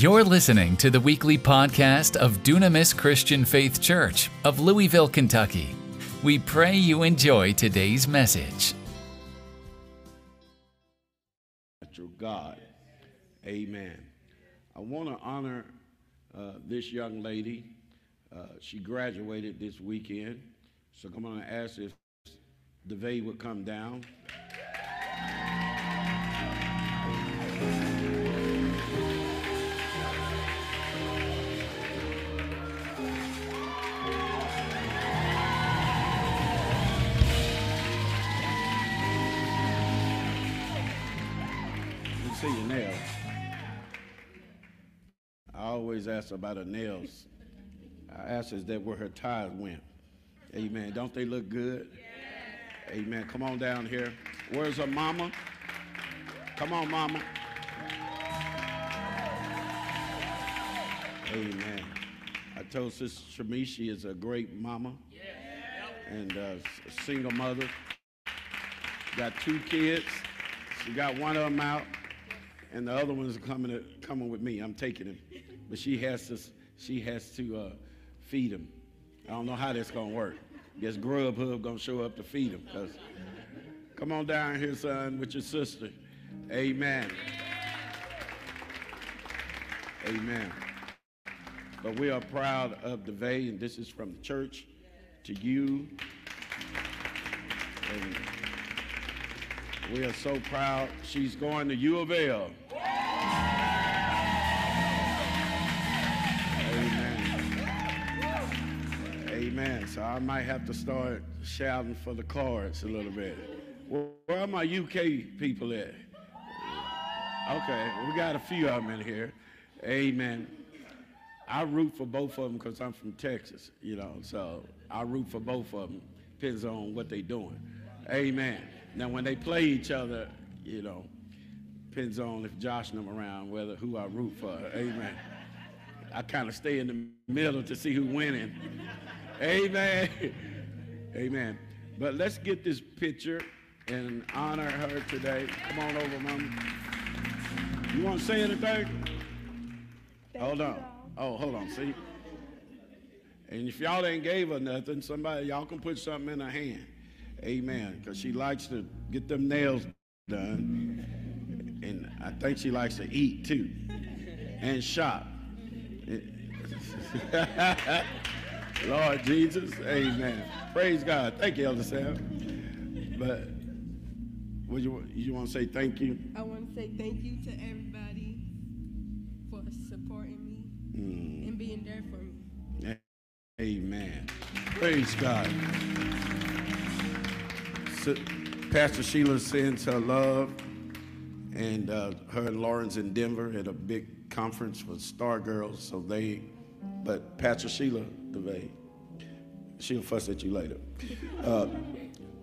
You're listening to the weekly podcast of Dunamis Christian Faith Church of Louisville, Kentucky. We pray you enjoy today's message. God. Amen. I want to honor uh, this young lady. Uh, she graduated this weekend. So I'm going to ask if DeVay would come down. Always ask about her nails. I ask is that where her ties went. Amen. Don't they look good? Amen. Come on down here. Where's her mama? Come on, mama. Amen. I told Sister Shamish she is a great mama and a single mother. Got two kids. She got one of them out and the other one's coming to, coming with me. I'm taking him, but she has to she has to uh, feed him. I don't know how that's gonna work. Guess Grubhub gonna show up to feed him. Cause come on down here, son, with your sister. Amen. Amen. But we are proud of the DeVay, and this is from the church to you. And we are so proud. She's going to U of L. Amen. So I might have to start shouting for the cards a little bit. Where are my UK people at? Okay, we got a few of them in here. Amen. I root for both of them because I'm from Texas, you know, so I root for both of them. Depends on what they're doing. Amen. Now, when they play each other, you know, depends on if Josh and them around, whether who I root for. Amen. I kind of stay in the middle to see who's winning. Amen. Amen. But let's get this picture and honor her today. Come on over, Mama. You want to say anything? Thank hold on. Oh, hold on. See? And if y'all ain't gave her nothing, somebody, y'all can put something in her hand. Amen. Because she likes to get them nails done. And I think she likes to eat too. And shop. Lord Jesus. Amen. Praise God. Thank you, Elder Sam. But what you, you want to say thank you? I want to say thank you to everybody for supporting me mm. and being there for me. Amen. Praise God. Pastor Sheila sends her love, and uh, her and Lawrence in Denver at a big conference with Star Girls. So they, but Pastor Sheila DeVay, she'll fuss at you later. Uh,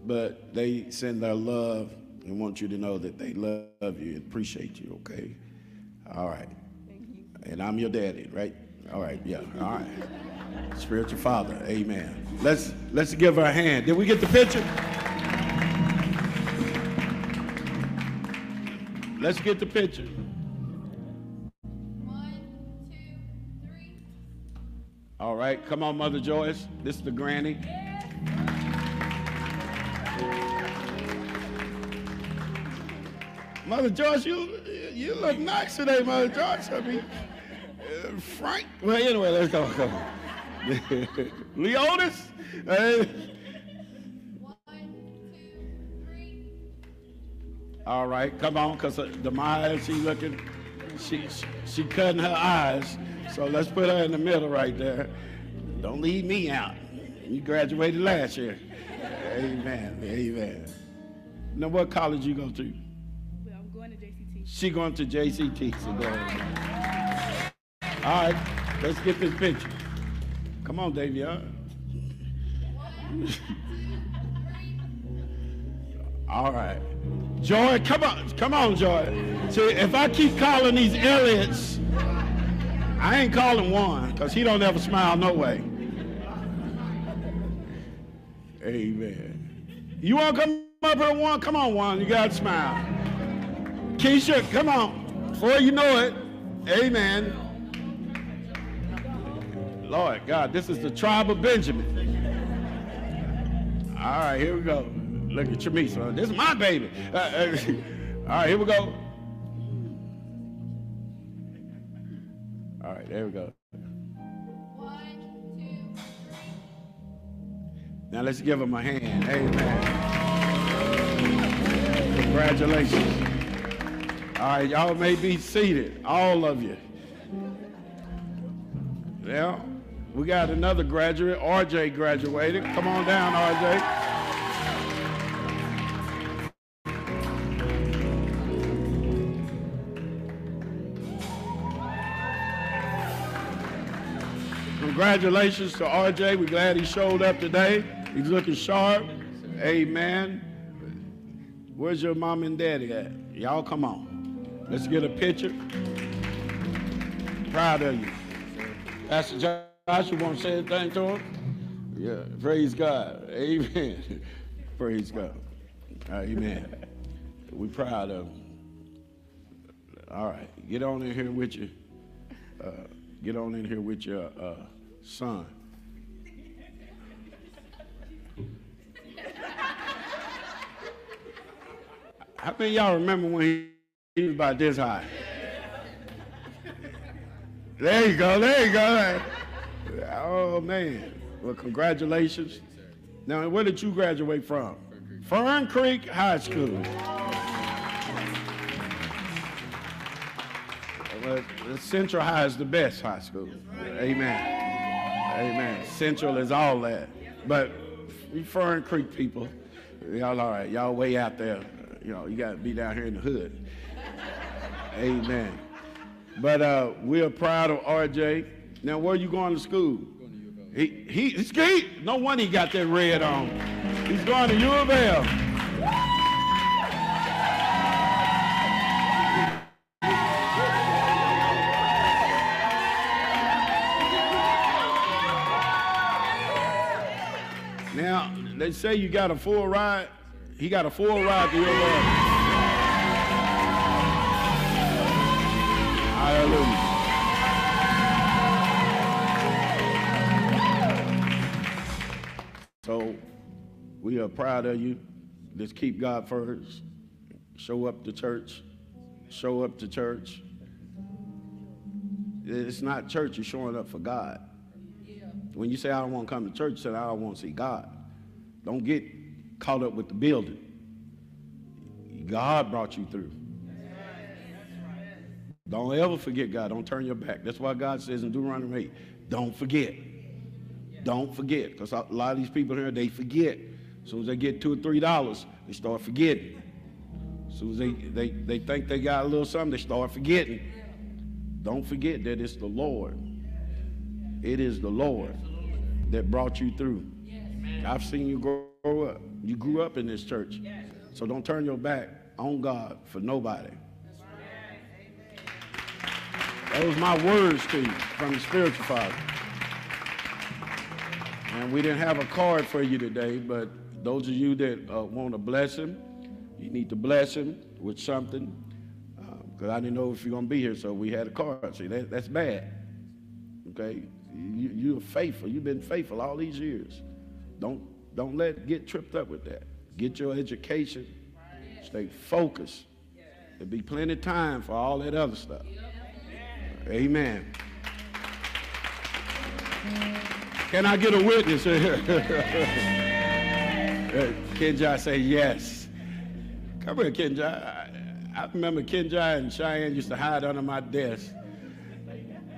but they send their love and want you to know that they love you and appreciate you. Okay, all right. And I'm your daddy, right? All right, yeah, all right. Spiritual father, amen. Let's let's give her a hand. Did we get the picture? Let's get the picture. All right, come on, Mother Joyce. This is the granny. Mother Joyce, you you look nice today, Mother Joyce. I mean, uh, Frank. Well, anyway, let's go. Come on. Leonis. Hey. One, two, three. All right, come on, because the Maya, she looking, she, she she cutting her eyes. So let's put her in the middle right there. Don't leave me out. You graduated last year. Amen. Amen. Now, what college you go to? Well, I'm going to JCT. She going to JCT. So go ahead. All right, let's get this picture. Come on, Davion. All right. Joy, come on, come on, Joy. See, if I keep calling these Elliots, I ain't calling one, because he don't ever smile no way. Amen. You want to come up here, one? Come on, one. You got to smile. Keisha, come on. Before you know it, amen. Lord God, this is the tribe of Benjamin. All right, here we go. Look at Chamisa. This is my baby. Uh, uh, all right, here we go. Right, there we go. One, two, Now let's give him a hand. Amen. Congratulations. All right, y'all may be seated, all of you. Well, we got another graduate. RJ graduated. Come on down, RJ. Congratulations to RJ. We're glad he showed up today. He's looking sharp. Amen. Where's your mom and daddy at? Y'all come on. Let's get a picture. Proud of you. Pastor Josh, you want to say anything to him? Yeah, praise God. Amen. praise God. Amen. We're proud of him. All right, get on in here with you. Uh, get on in here with your uh, son. How many y'all remember when he, he was about this high? There you go, there you go. Oh man. Well, congratulations. Now, where did you graduate from? Fern Creek High School. Central High is the best high school. Amen. Amen. Central is all that. But we Fern Creek people, y'all all right. Y'all way out there. You know, you got to be down here in the hood. Amen. But uh, we're proud of RJ. Now, where are you going to school? He, he, ski. No one he got that red on. He's going to U of L. Now, they say you got a full ride. He got a full ride to U of L. Hallelujah. So we are proud of you. Let's keep God first. Show up to church. Show up to church. It's not church, you're showing up for God. When you say, I don't want to come to church, say, I don't want to see God. Don't get caught up with the building. God brought you through. Don't ever forget God. Don't turn your back. That's why God says in Deuteronomy 8, don't forget. Don't forget. Because a lot of these people here, they forget. As soon as they get two or three dollars, they start forgetting. As soon as they, they, they think they got a little something, they start forgetting. Don't forget that it's the Lord. It is the Lord that brought you through. I've seen you grow up. You grew up in this church. So don't turn your back on God for nobody. That was my words to you from the spiritual father. And we didn't have a card for you today, but those of you that uh, want to bless him, you need to bless him with something. Because I didn't know if you're going to be here, so we had a card. See, that, that's bad. Okay? You, you're faithful. You've been faithful all these years. Don't, don't let get tripped up with that. Get your education. Stay focused. There'll be plenty of time for all that other stuff. Amen. Can I get a witness here? Kenjai say yes. Come here, Kenjai. I, I remember Kenjai and Cheyenne used to hide under my desk.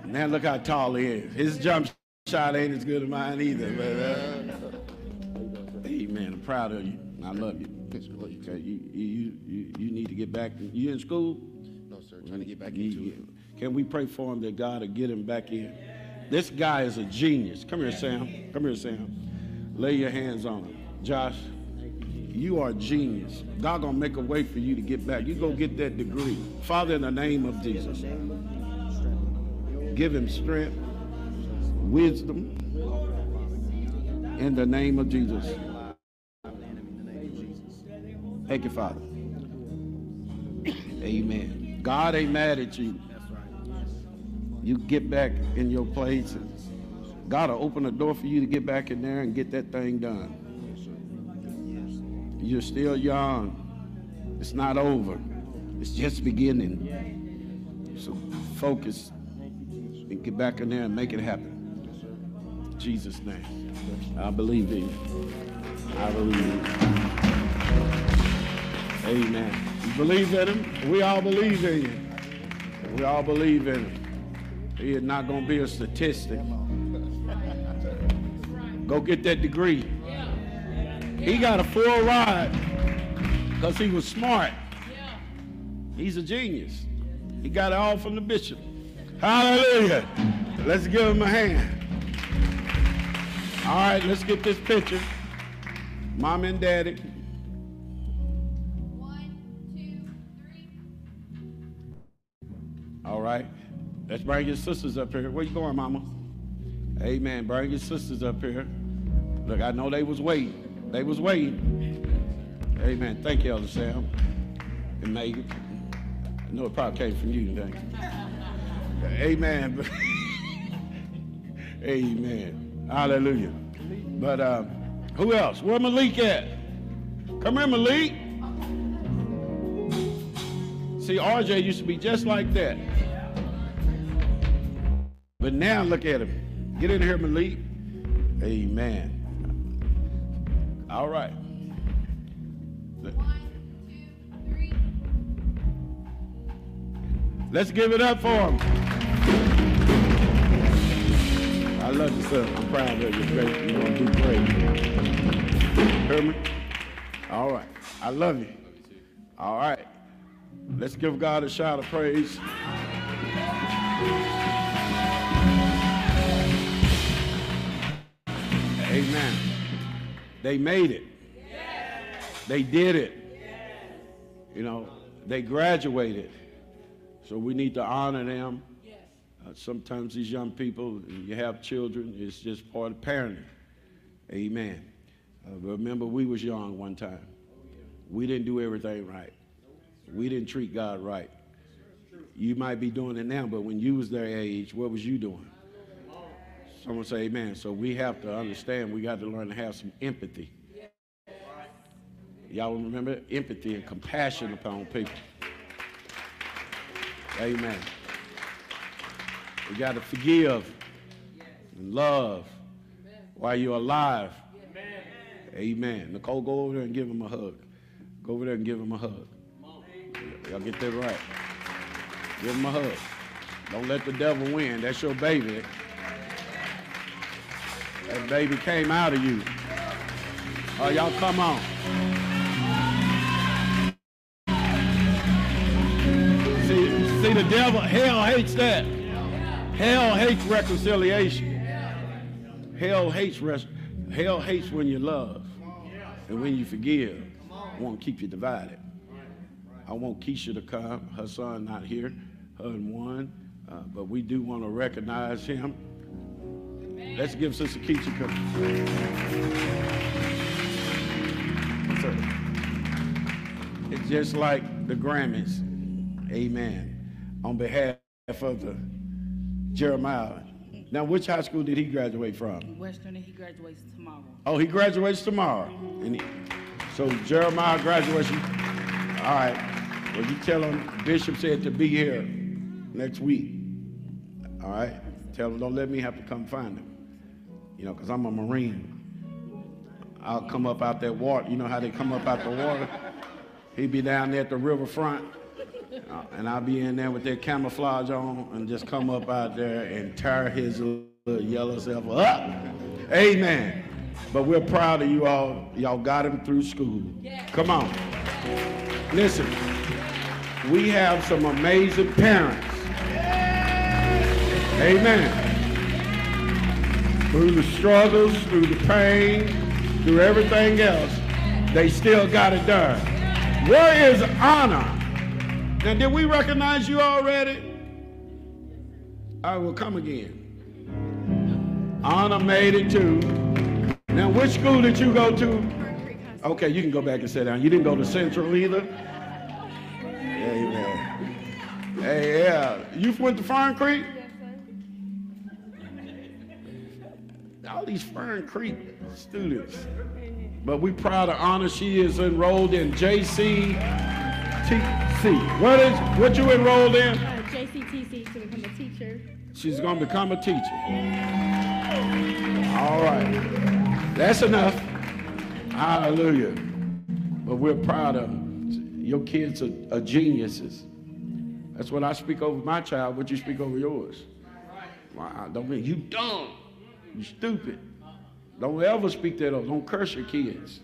Now look how tall he is. His jump shot ain't as good as mine either. But uh, hey, man, I'm proud of you. I love you. You, you, you, you need to get back. You in school? No, sir. Trying to get back into it. Can we pray for him that God will get him back in? This guy is a genius. Come here, Sam. Come here, Sam. Lay your hands on him. Josh, you are a genius. God gonna make a way for you to get back. You go get that degree. Father, in the name of Jesus, give him strength, wisdom, in the name of Jesus. Thank you, Father. Amen. God ain't mad at you. You get back in your place God will open the door for you to get back in there and get that thing done. You're still young. It's not over. It's just beginning. So focus and get back in there and make it happen. In Jesus' name. I believe in you. I believe in you. Amen. You believe in him? We all believe in you. We all believe in him. He is not going to be a statistic. Go get that degree. He got a full ride because he was smart. He's a genius. He got it all from the bishop. Hallelujah. Let's give him a hand. All right, let's get this picture. Mom and daddy. One, two, three. All right. Let's bring your sisters up here. Where you going, mama? Amen. Bring your sisters up here. Look, I know they was waiting. They was waiting. Amen. Thank you, Elder Sam and Megan. I know it probably came from you today. Amen. Amen. Hallelujah. But uh, who else? Where Malik at? Come here, Malik. See, RJ used to be just like that. But now look at him. Get in here, Malik. Amen. All right. Let's give it up for him. I love you, sir. I'm proud of you. Great. You're going to do great. Hear me? All right. I love you. All right. Let's give God a shout of praise. Amen. They made it. They did it. You know, they graduated. So we need to honor them. Uh, sometimes these young people, you have children, it's just part of parenting. Amen. Uh, remember, we was young one time. We didn't do everything right. We didn't treat God right. You might be doing it now, but when you was their age, what was you doing? Someone say amen. So we have to understand we got to learn to have some empathy. Y'all remember empathy and compassion upon people. Amen. We got to forgive and love while you're alive. Amen. Nicole, go over there and give him a hug. Go over there and give him a hug. Y'all get that right. Give him a hug. Don't let the devil win. That's your baby. That baby came out of you. Oh, y'all come on. Hates that. Hell hates reconciliation. Hell hates res- hell hates when you love and when you forgive. Want to keep you divided. I want Keisha to come. Her son not here. Her and one, uh, but we do want to recognize him. Let's give Sister Keisha come. It's just like the Grammys. Amen. On behalf of the Jeremiah. Now, which high school did he graduate from? Western, and he graduates tomorrow. Oh, he graduates tomorrow. And he, so Jeremiah graduation. All right. Well, you tell him Bishop said to be here next week. All right. Tell him don't let me have to come find him. You know, because I'm a Marine. I'll come up out that water. You know how they come up out the water? He'd be down there at the riverfront. Uh, and I'll be in there with their camouflage on and just come up out there and tear his little yellow self up. Amen. But we're proud of you all. Y'all got him through school. Come on. Listen, we have some amazing parents. Amen. Through the struggles, through the pain, through everything else, they still got it done. Where is honor? Now, did we recognize you already? I will come again. Anna made it too. Now, which school did you go to? Okay, you can go back and sit down. You didn't go to Central either? Amen. Hey, yeah. You went to Fern Creek? all these Fern Creek students. But we proud of honor she is enrolled in What is what you enrolled in? Uh, JCTC to become a teacher. She's gonna become a teacher. All right. That's enough. Hallelujah. But we're proud of them. Your kids are, are geniuses. That's what I speak over my child, what you speak over yours. Wow, don't mean you dumb. You stupid. Don't ever speak that over. Don't curse your kids.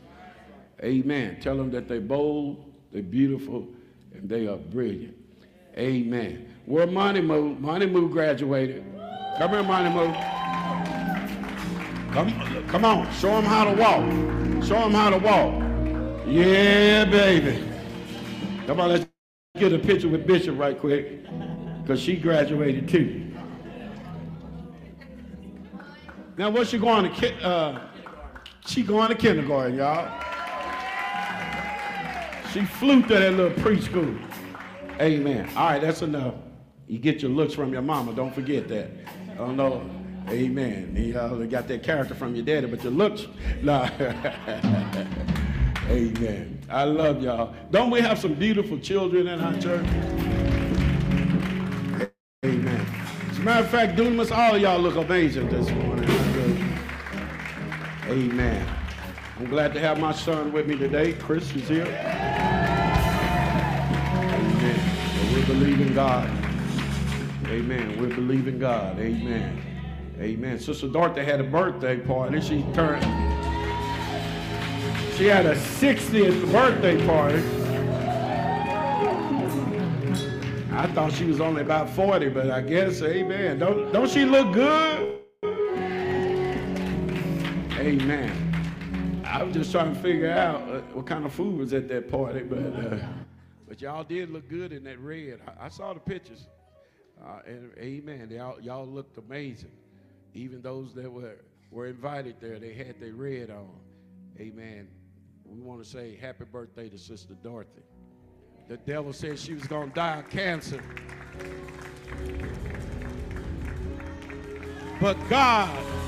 Amen. Tell them that they're bold, they're beautiful, and they are brilliant. Amen. Where Money Moo? Money Moo graduated. Come here, Money Moo. Come, come on. Show them how to walk. Show them how to walk. Yeah, baby. Come on, let's get a picture with Bishop right quick, because she graduated too. Now, what's she going to? Uh, she going to kindergarten, y'all. She flew to that little preschool. Amen. All right, that's enough. You get your looks from your mama. Don't forget that. Oh no. Amen. You uh, got that character from your daddy, but your looks, nah. Amen. I love y'all. Don't we have some beautiful children in our church? Amen. As a matter of fact, Dunamis, all y'all look amazing this morning. Amen. I'm glad to have my son with me today. Chris is here. Believe in God. Amen. We believe in God. Amen. Amen. Sister Dorothy had a birthday party. She turned. She had a 60th birthday party. I thought she was only about 40, but I guess, amen. Don't, don't she look good? Amen. I was just trying to figure out uh, what kind of food was at that party, but uh, but y'all did look good in that red. I, I saw the pictures. Uh, and amen. Y'all, y'all looked amazing. Even those that were, were invited there, they had their red on. Amen. We want to say happy birthday to Sister Dorothy. The devil said she was going to die of cancer. But God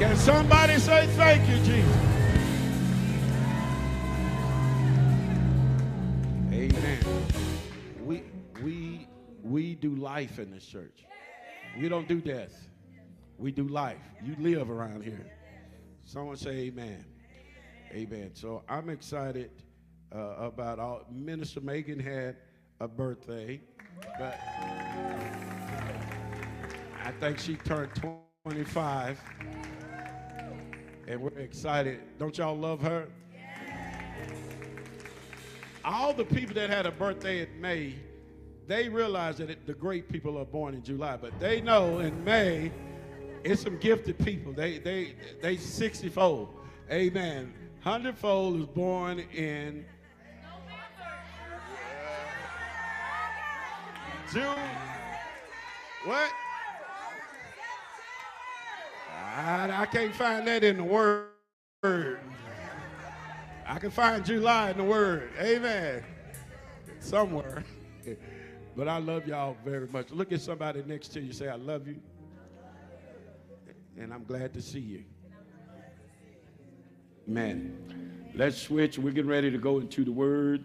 Can somebody say thank you, Jesus? Amen. We we we do life in this church. We don't do death. We do life. You live around here. Someone say amen. Amen. So I'm excited uh, about all. Minister Megan had a birthday, but I think she turned 25. And we're excited. Don't y'all love her? All the people that had a birthday in May, they realize that it, the great people are born in July, but they know in May, it's some gifted people. They they they 60 fold. Amen. 100 fold is born in June. What? I, I can't find that in the word. I can find July in the word. Amen. Somewhere. But I love y'all very much. Look at somebody next to you. Say, I love you. And I'm glad to see you. Amen. let's switch. We're getting ready to go into the word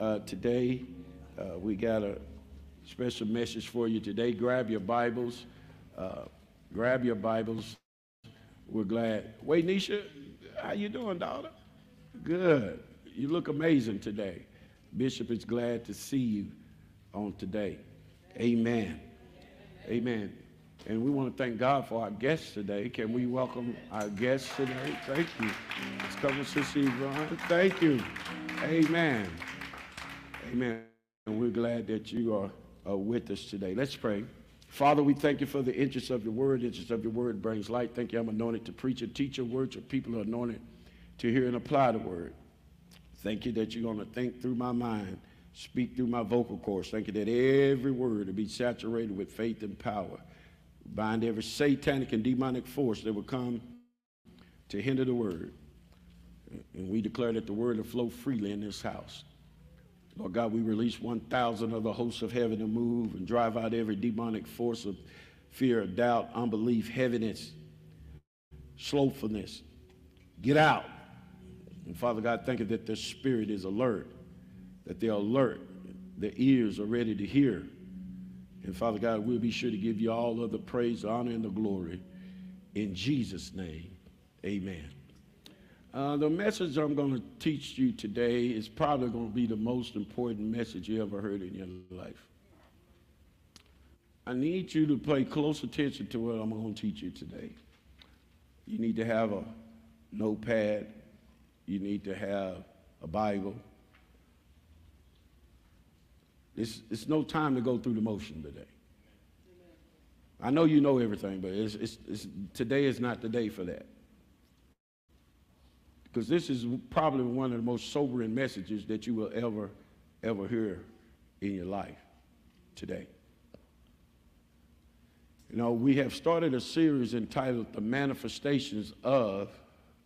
uh, today. Uh, we got a special message for you today. Grab your Bibles. Uh, grab your Bibles. We're glad. Wait, Nisha, how you doing, daughter? Good. You look amazing today. Bishop is glad to see you on today. Amen. Amen. And we want to thank God for our guests today. Can we welcome our guests today? Thank you. It's coming, Sister Yvonne. Thank you. Amen. Amen. And we're glad that you are, are with us today. Let's pray. Father, we thank you for the interest of your word. Interest of your word brings light. Thank you. I'm anointed to preach and teach your words. Your people are anointed to hear and apply the word. Thank you that you're going to think through my mind, speak through my vocal cords. Thank you that every word will be saturated with faith and power. Bind every satanic and demonic force that will come to hinder the word. And we declare that the word will flow freely in this house. Lord God, we release 1,000 of the hosts of heaven to move and drive out every demonic force of fear, doubt, unbelief, heaviness, slowfulness. Get out. And Father God, thank you that their spirit is alert, that they're alert, their ears are ready to hear. And Father God, we'll be sure to give you all of the praise, the honor, and the glory. In Jesus' name, amen. Uh, the message I'm going to teach you today is probably going to be the most important message you ever heard in your life. I need you to pay close attention to what I'm going to teach you today. You need to have a notepad, you need to have a Bible. It's, it's no time to go through the motion today. I know you know everything, but it's, it's, it's, today is not the day for that. Because this is probably one of the most sobering messages that you will ever, ever hear in your life today. You know, we have started a series entitled The Manifestations of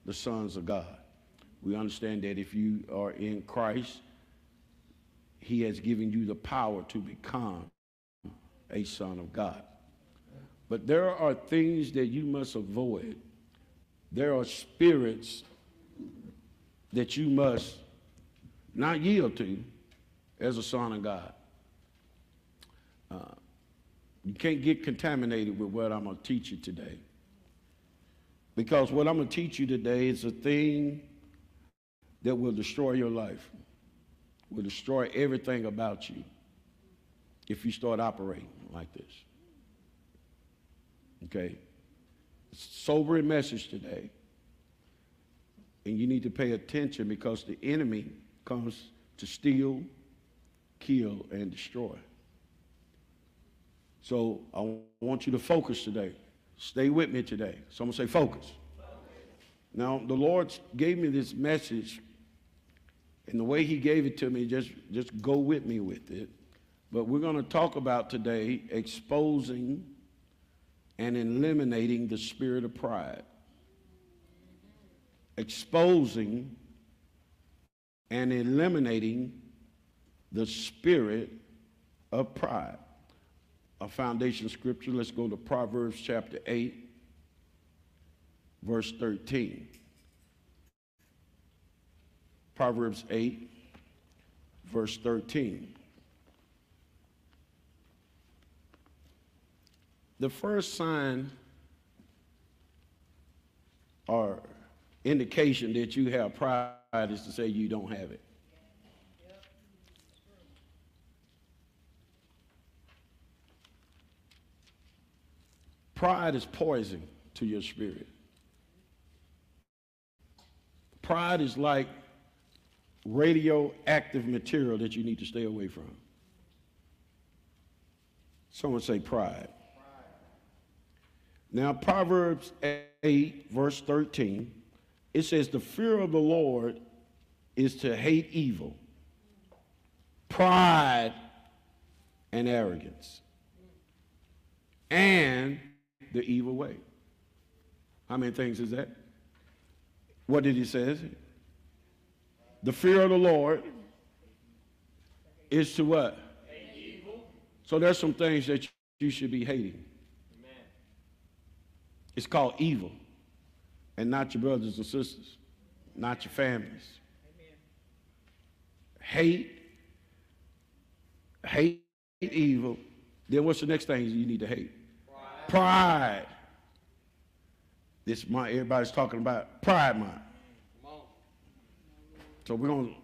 the Sons of God. We understand that if you are in Christ, He has given you the power to become a son of God. But there are things that you must avoid. There are spirits that you must not yield to as a son of God. Uh, you can't get contaminated with what I'm going to teach you today. Because what I'm going to teach you today is a thing that will destroy your life, will destroy everything about you if you start operating like this. Okay? Sobering message today. And you need to pay attention because the enemy comes to steal, kill, and destroy. So I want you to focus today. Stay with me today. Someone say focus. Now, the Lord gave me this message, and the way He gave it to me, just, just go with me with it. But we're going to talk about today exposing and eliminating the spirit of pride. Exposing and eliminating the spirit of pride a foundation scripture. Let's go to Proverbs chapter 8, verse 13. Proverbs 8, verse 13. The first sign or indication that you have pride is to say you don't have it. Pride is poison to your spirit. Pride is like radioactive material that you need to stay away from. Someone say pride. Now, Proverbs 8, verse 13, it says, The fear of the Lord is to hate evil, pride, and arrogance, and the evil way. How many things is that? What did he say? The fear of the Lord is to what? So there's some things that you should be hating. Amen. It's called evil. And not your brothers and sisters, not your families. Hate, hate evil. Then what's the next thing you need to hate? Pride. This month, everybody's talking about Pride Month. So we're going to,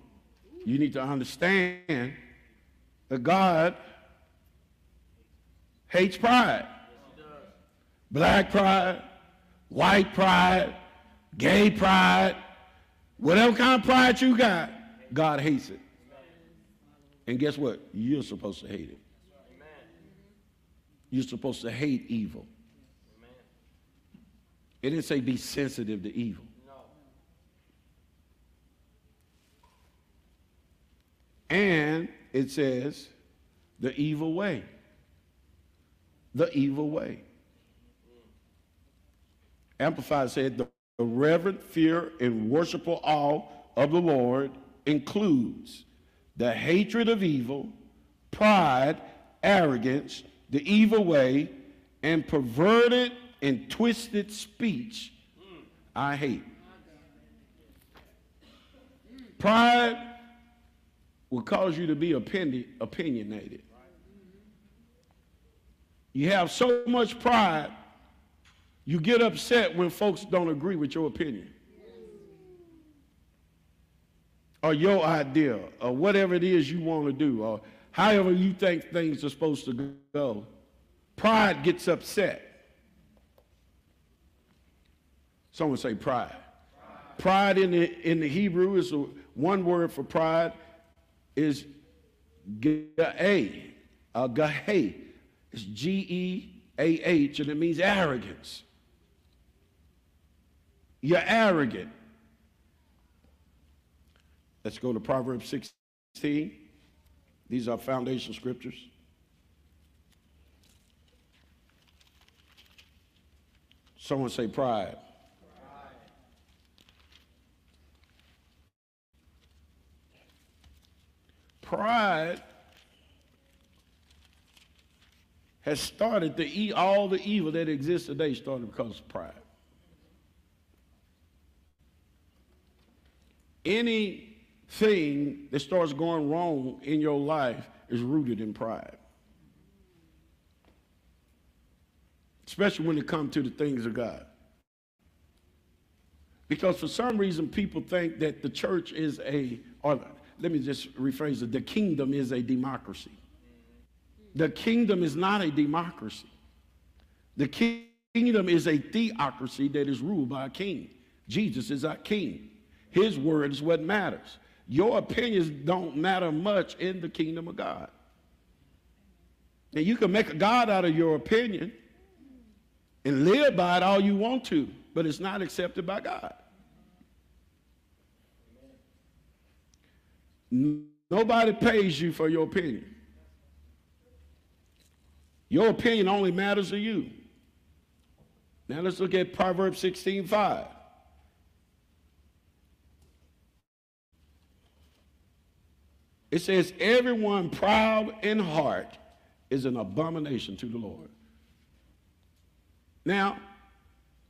you need to understand that God hates pride. Black pride, white pride, gay pride, whatever kind of pride you got, God hates it. And guess what? You're supposed to hate it. You're supposed to hate evil. It didn't say be sensitive to evil. And it says the evil way. The evil way. Amplified said the, the reverent fear and worshipful awe of the Lord includes the hatred of evil, pride, arrogance, the evil way, and perverted and twisted speech I hate. Pride will cause you to be opinionated. You have so much pride, you get upset when folks don't agree with your opinion or your idea or whatever it is you want to do or however you think things are supposed to go. Pride gets upset. Someone say pride. Pride, in, the, in the Hebrew is a, one word for pride is ga'eh, uh. It's G-E-A-H, and it means arrogance. You're arrogant. Let's go to Proverbs 16. These are foundation scriptures. Someone say pride. Pride has started to eat all the evil that exists today started because of pride. Anything that starts going wrong in your life is rooted in pride. Especially when it comes to the things of God. Because for some reason people think that the church is a, or let me just rephrase it, the kingdom is a democracy. The kingdom is not a democracy. The kingdom is a theocracy that is ruled by a king. Jesus is our king. His word is what matters. Your opinions don't matter much in the kingdom of God. And you can make a God out of your opinion and live by it all you want to, but it's not accepted by God. Nobody pays you for your opinion. Your opinion only matters to you. Now let's look at Proverbs 16 5. It says, Everyone proud in heart is an abomination to the Lord. Now,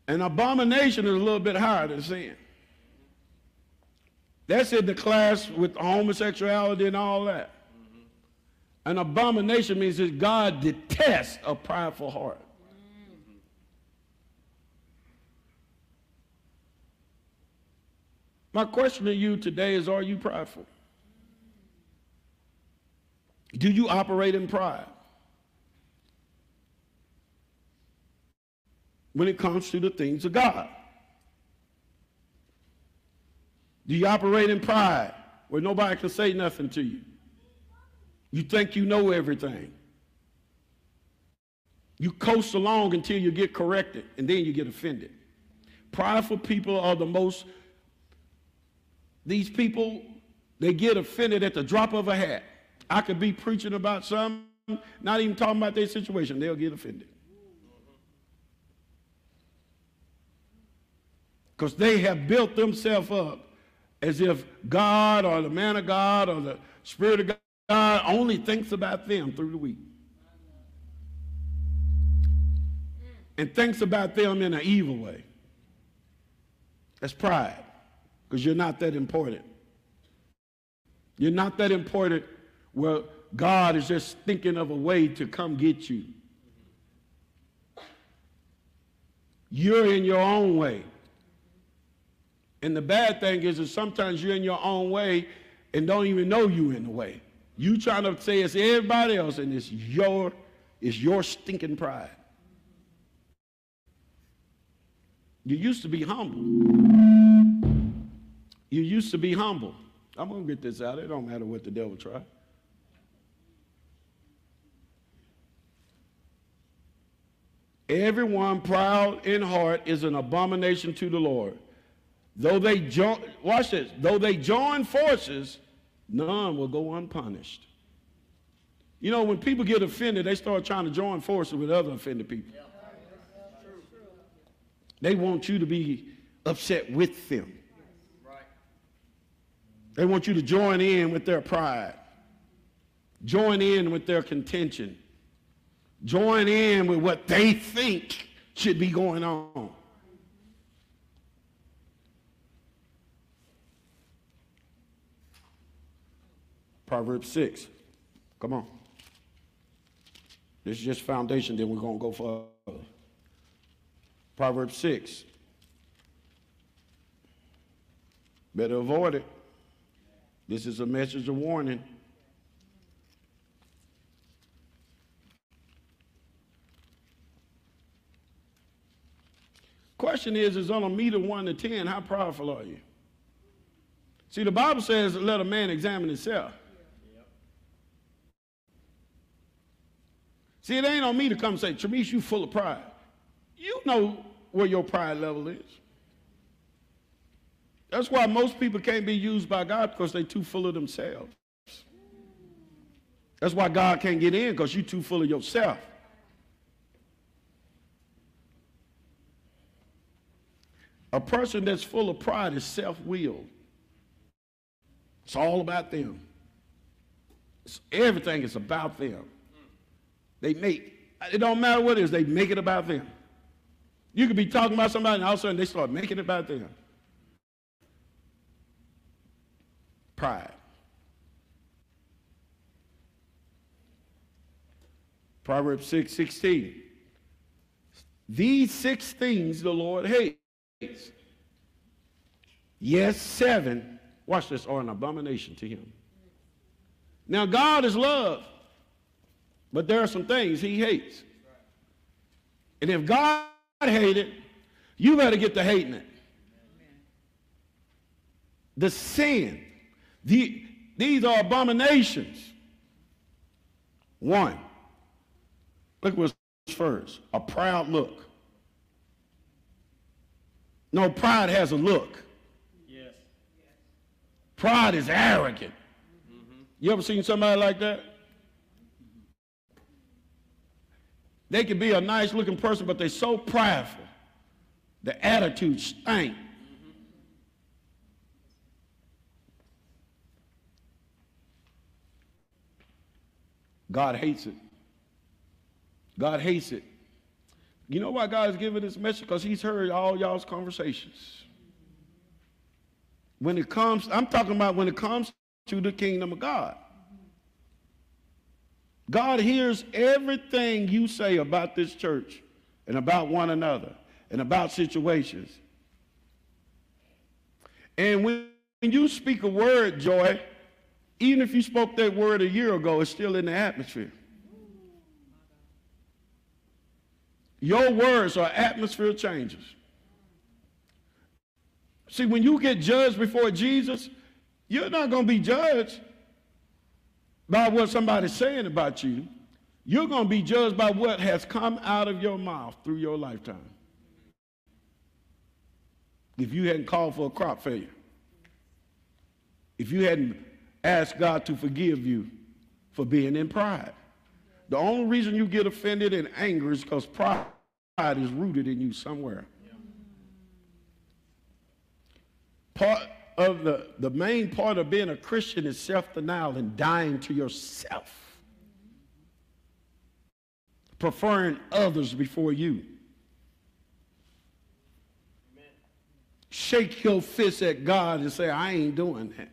an abomination is a little bit higher than sin. That's in the class with homosexuality and all that. An abomination means that God detests a prideful heart. My question to you today is Are you prideful? Do you operate in pride? When it comes to the things of God, do you operate in pride where nobody can say nothing to you? You think you know everything. You coast along until you get corrected, and then you get offended. Prideful people are the most, these people, they get offended at the drop of a hat. I could be preaching about something, not even talking about their situation, they'll get offended. Because they have built themselves up as if God or the man of God or the Spirit of God God only thinks about them through the week. And thinks about them in an evil way. That's pride, because you're not that important. You're not that important where God is just thinking of a way to come get you. You're in your own way. And the bad thing is that sometimes you're in your own way and don't even know you in the way. You trying to say it's everybody else, and it's your, it's your stinking pride. You used to be humble. You used to be humble. I'm to get this out. It don't matter what the devil try. Everyone proud in heart is an abomination to the Lord. Though they join, watch this, though they join forces, none will go unpunished. You know, when people get offended, they start trying to join forces with other offended people. They want you to be upset with them. They want you to join in with their pride, join in with their contention, join in with what they think should be going on. Proverbs 6. Come on. This is just foundation, then we're going to go further. Proverbs 6. Better avoid it. This is a message of warning. Question is, is on a meter 1 to 10, how powerful are you? See, the Bible says, let a man examine himself. See, it ain't on me to come say, Tremice, you full of pride. You know where your pride level is. That's why most people can't be used by God because they're too full of themselves. That's why God can't get in because you're too full of yourself. A person that's full of pride is self-willed. It's all about them. It's, everything is about them. They make, it don't matter what it is, they make it about them. You could be talking about somebody and all of a sudden they start making it about them. Pride. Proverbs 6 16. These six things the Lord hates. Yes, seven, watch this, are an abomination to him. Now, God is love. But there are some things he hates. And if God hated you better get to hating it. The sin. The, these are abominations. One. Look what's first. A proud look. No, pride has a look. Yes. Pride is arrogant. Mm-hmm. You ever seen somebody like that? They could be a nice looking person, but they're so prideful. The attitude stank. God hates it. God hates it. You know why God is giving this message? Because he's heard all y'all's conversations. When it comes, I'm talking about when it comes to the kingdom of God. God hears everything you say about this church and about one another and about situations. And when you speak a word, Joy, even if you spoke that word a year ago, it's still in the atmosphere. Your words are atmosphere changers. See, when you get judged before Jesus, you're not going to be judged by what somebody's saying about you, you're going to be judged by what has come out of your mouth through your lifetime. If you hadn't called for a crop failure, if you hadn't asked God to forgive you for being in pride, the only reason you get offended and angry is because pride is rooted in you somewhere. Part of the, the main part of being a Christian is self denial and dying to yourself, preferring others before you. Shake your fist at God and say, I ain't doing that.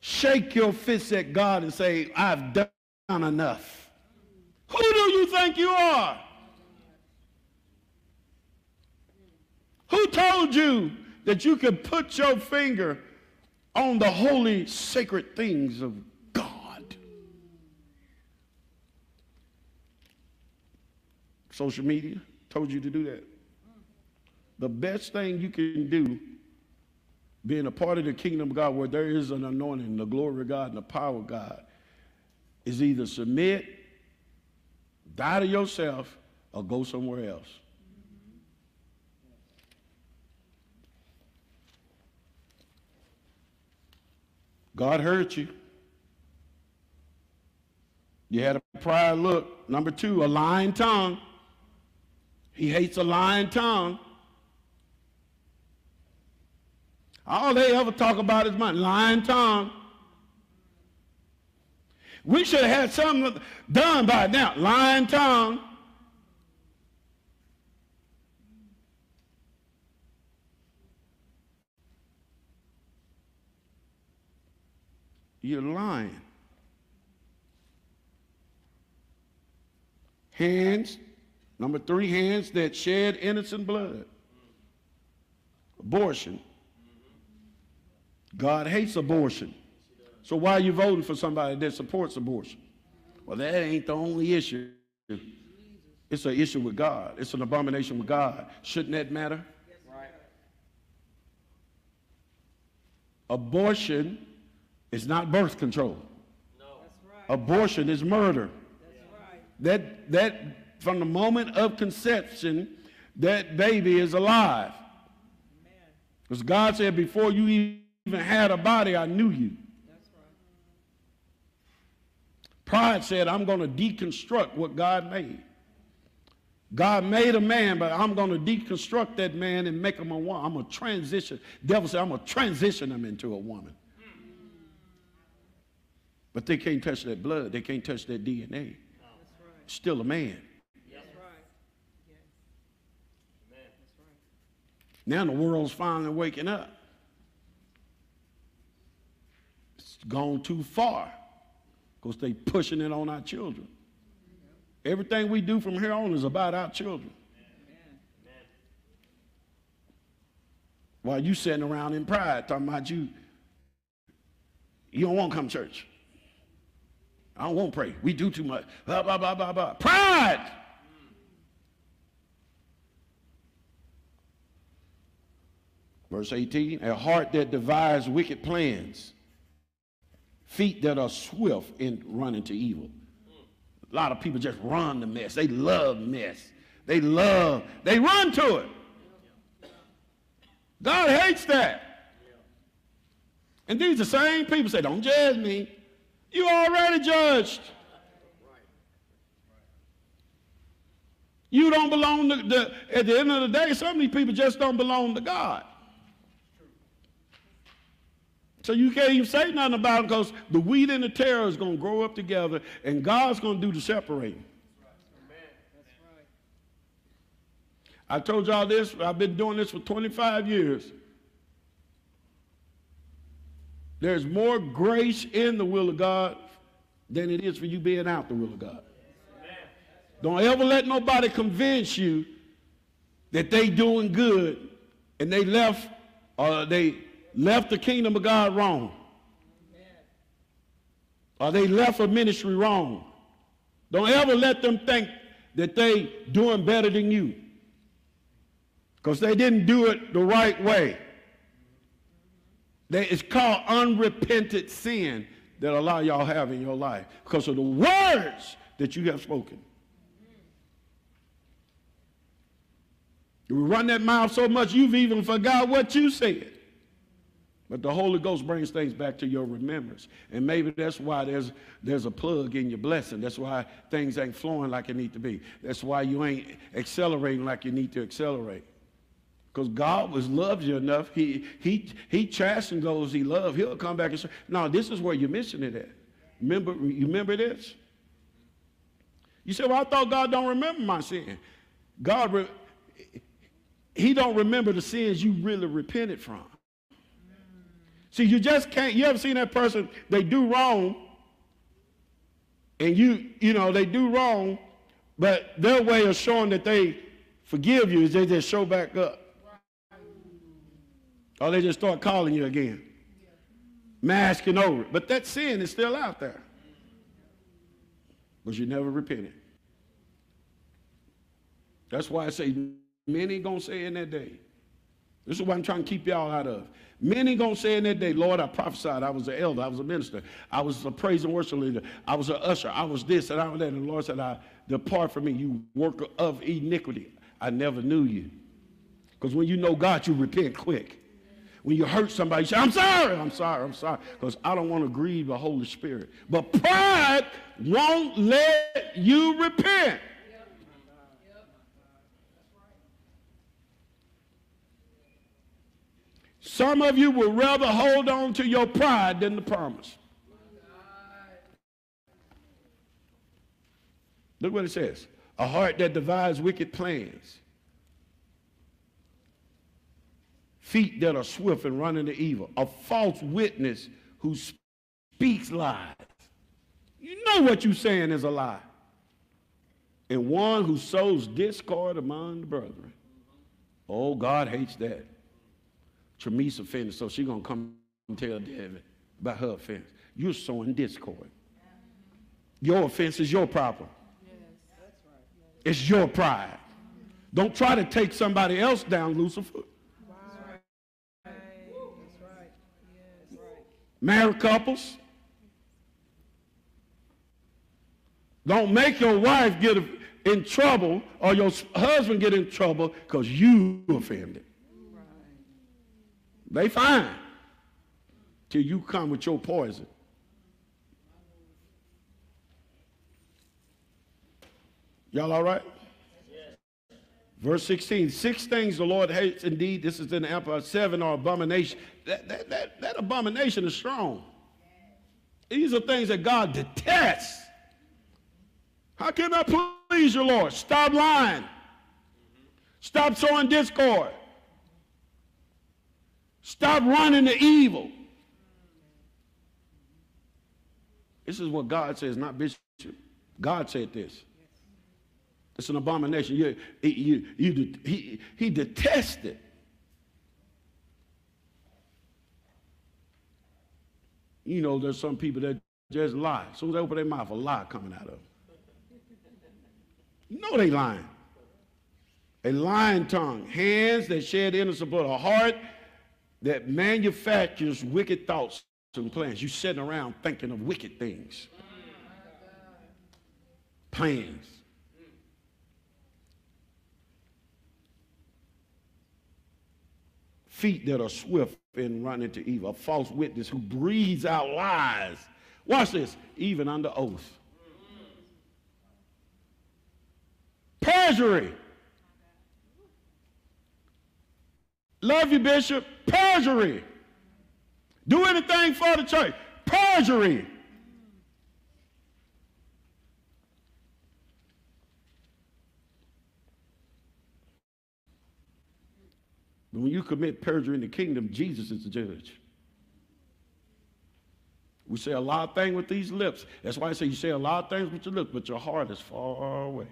Shake your fist at God and say, I've done enough. Who do you think you are? Who told you that you can put your finger on the holy, sacred things of God. Social media told you to do that. The best thing you can do, being a part of the kingdom of God where there is an anointing, the glory of God, and the power of God, is either submit, die to yourself, or go somewhere else. God hurt you. You had a pride look. Number two, a lying tongue. He hates a lying tongue. All they ever talk about is my Lying tongue. We should have had something done by now. Lying tongue. You're lying. Hands, number three, hands that shed innocent blood. Abortion. God hates abortion. So why are you voting for somebody that supports abortion? Well, that ain't the only issue. It's an issue with God. It's an abomination with God. Shouldn't that matter? Abortion is not birth control. Abortion is murder. That, that from the moment of conception, that baby is alive. Because God said, before you even had a body, I knew you. Pride said, I'm going to deconstruct what God made. God made a man, but I'm going to deconstruct that man and make him a woman. I'm going to transition. Devil said, I'm going to transition him into a woman. But they can't touch that blood. They can't touch that DNA. Still a man. Now the world's finally waking up. It's gone too far because they pushing it on our children. Everything we do from here on is about our children. While you sitting around in pride talking about you, you don't want to come to church. I don't want to pray. We do too much. Blah, blah, blah, blah, blah. Pride. Verse 18, a heart that devises wicked plans, feet that are swift in running to evil. A lot of people just run the mess. They love mess. They love, they run to it. God hates that. And these are the same people say, don't judge me. You already judged. You don't belong to the, at the end of the day, some of these people just don't belong to God. So you can't even say nothing about them because the wheat and the tare is going to grow up together and God's going to do the separating. I told y'all this, I've been doing this for 25 years. There's more grace in the will of God than it is for you being out the will of God. Don't ever let nobody convince you that they doing good and they left or they left the kingdom of God wrong. Or they left a ministry wrong. Don't ever let them think that they doing better than you. Because they didn't do it the right way. They, it's called unrepented sin that a lot of y'all have in your life because of the words that you have spoken. You run that mouth so much you've even forgot what you said. But the Holy Ghost brings things back to your remembrance. And maybe that's why there's, there's a plug in your blessing. That's why things ain't flowing like it need to be. That's why you ain't accelerating like you need to accelerate. Because God was loves you enough. He, he, he chastens those he loves. He'll come back and say, no, this is where you're missing it at. Remember, you remember this? You say, well, I thought God don't remember my sin. God, he don't remember the sins you really repented from. See, you just can't, you ever seen that person, they do wrong, and you, you know, they do wrong, but their way of showing that they forgive you is they just show back up. Or they just start calling you again, masking over it. But that sin is still out there. But you never repented. That's why I say many gonna say in that day. This is what I'm trying to keep y'all out of. Many gonna say in that day, Lord, I prophesied. I was an elder. I was a minister. I was a praise and worship leader. I was an usher. I was this and I was that. And the Lord said, I depart from me, you worker of iniquity. I never knew you. Because when you know God, you repent quick. When you hurt somebody, you say, I'm sorry, I'm sorry, I'm sorry. Because I don't want to grieve the Holy Spirit. But pride won't let you repent. Some of you will rather hold on to your pride than the promise. Look what it says a heart that devises wicked plans, feet that are swift and running to evil, a false witness who speaks lies. You know what you're saying is a lie. And one who sows discord among the brethren. Oh, God hates that. Tremice offended, so she's going to come and tell David about her offense. You're sowing discord. Your offense is your problem. It's your pride. Don't try to take somebody else down, Lucifer. Married couples. Don't make your wife get in trouble or your husband get in trouble because you offended. They fine till you come with your poison. Y'all all right? Verse 16, six things the Lord hates indeed. This is in the Empire. Seven are abomination. That, that, that, that abomination is strong. These are things that God detests. How can I please your Lord? Stop lying. Stop sowing discord. Stop running to evil. This is what God says, not Bishop. God said this. It's an abomination. You, you, you, he, he detested. You know, there's some people that just lie. As soon as they open their mouth, a lie coming out of them. You know they lying. A lying tongue, hands that shed innocent blood, a heart that manufactures wicked thoughts and plans. You're sitting around thinking of wicked things, plans. feet that are swift in running to evil, a false witness who breathes out lies. Watch this, even under oath. Perjury. Love you, Bishop. Perjury. Do anything for the church. Perjury. But when you commit perjury in the kingdom, Jesus is the judge. We say a lot of things with these lips. That's why I say you say a lot of things with your lips, but your heart is far away.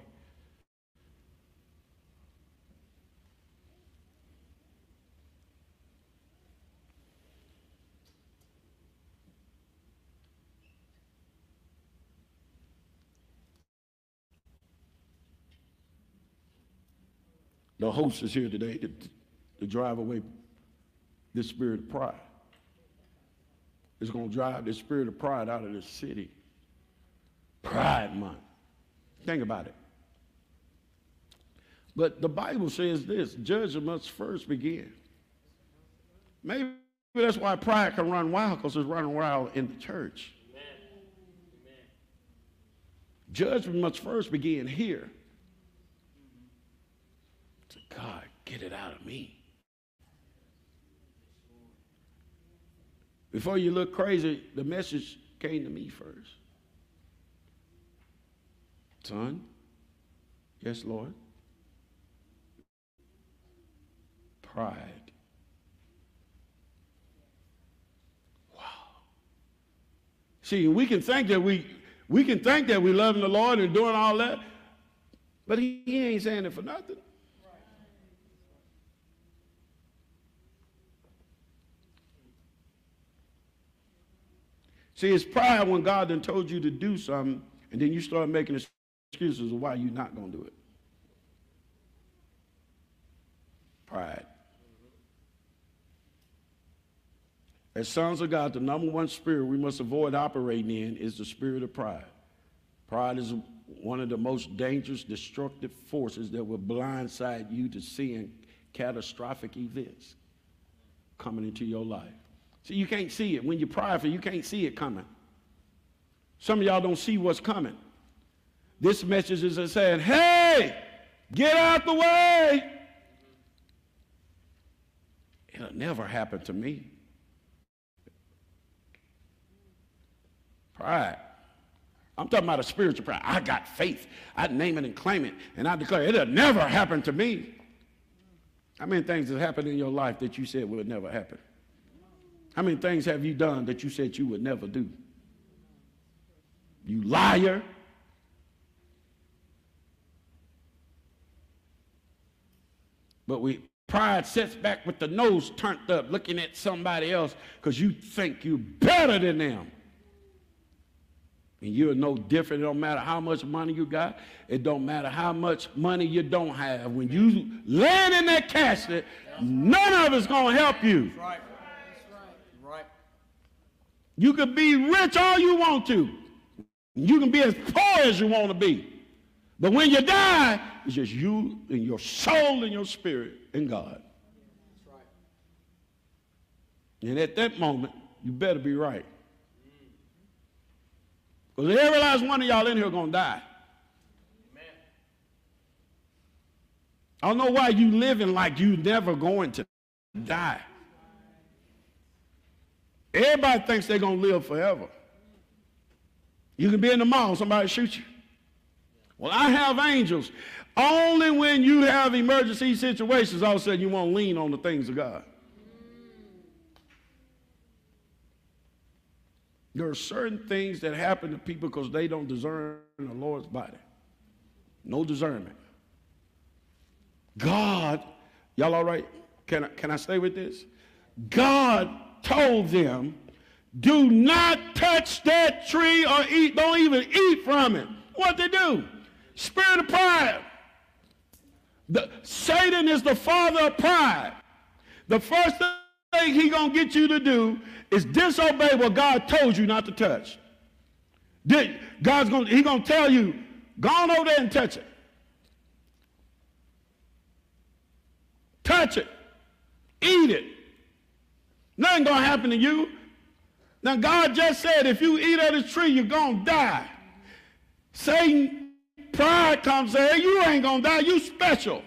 The host is here today to, to drive away this spirit of pride. It's going to drive this spirit of pride out of this city. Pride month. Think about it. But the Bible says this judgment must first begin. Maybe that's why pride can run wild, because it's running wild in the church. Amen. Amen. Judgment must first begin here. God, get it out of me. Before you look crazy, the message came to me first. Son, yes, Lord. Pride. Wow. See, we can think that we we can think that we loving the Lord and doing all that, but he, he ain't saying it for nothing. See, it's pride when God done told you to do something, and then you start making excuses of why you're not going to do it. Pride. As sons of God, the number one spirit we must avoid operating in is the spirit of pride. Pride is one of the most dangerous, destructive forces that will blindside you to seeing catastrophic events coming into your life. See, you can't see it. When you're prideful, you can't see it coming. Some of y'all don't see what's coming. This message is saying, hey, get out the way. It'll never happen to me. Pride. I'm talking about a spiritual pride. I got faith. I name it and claim it, and I declare it'll never happen to me. How many things have happened in your life that you said would never happen? How many things have you done that you said you would never do? You liar. But we pride sits back with the nose turned up, looking at somebody else because you think you're better than them. And you're no different. It don't matter how much money you got. It don't matter how much money you don't have. When you land in that casket, none of it's to help you. Right. You can be rich all you want to. You can be as poor as you want to be. But when you die, it's just you and your soul and your spirit and God. Right. And at that moment, you better be right. Because every last one of y'all in here to die. Amen. I don't know why you living like you never going to die. Everybody thinks they're going to live forever. You can be in the mall, somebody shoot you. Well, I have angels. Only when you have emergency situations, all of a sudden you won't lean on the things of God. There are certain things that happen to people because they don't discern the Lord's body. No discernment. God, y'all all right? Can I, can I stay with this? God told them, do not touch that tree or eat, don't even eat from it. What they do? Spirit of pride. The, Satan is the father of pride. The first thing he gonna get you to do is disobey what God told you not to touch. God's gonna he gonna tell you, go on over there and touch it. Touch it. Eat it. Nothing gonna happen to you. Now God just said if you eat of this tree, you're gonna die. Satan, pride comes say, you ain't gonna die, you special.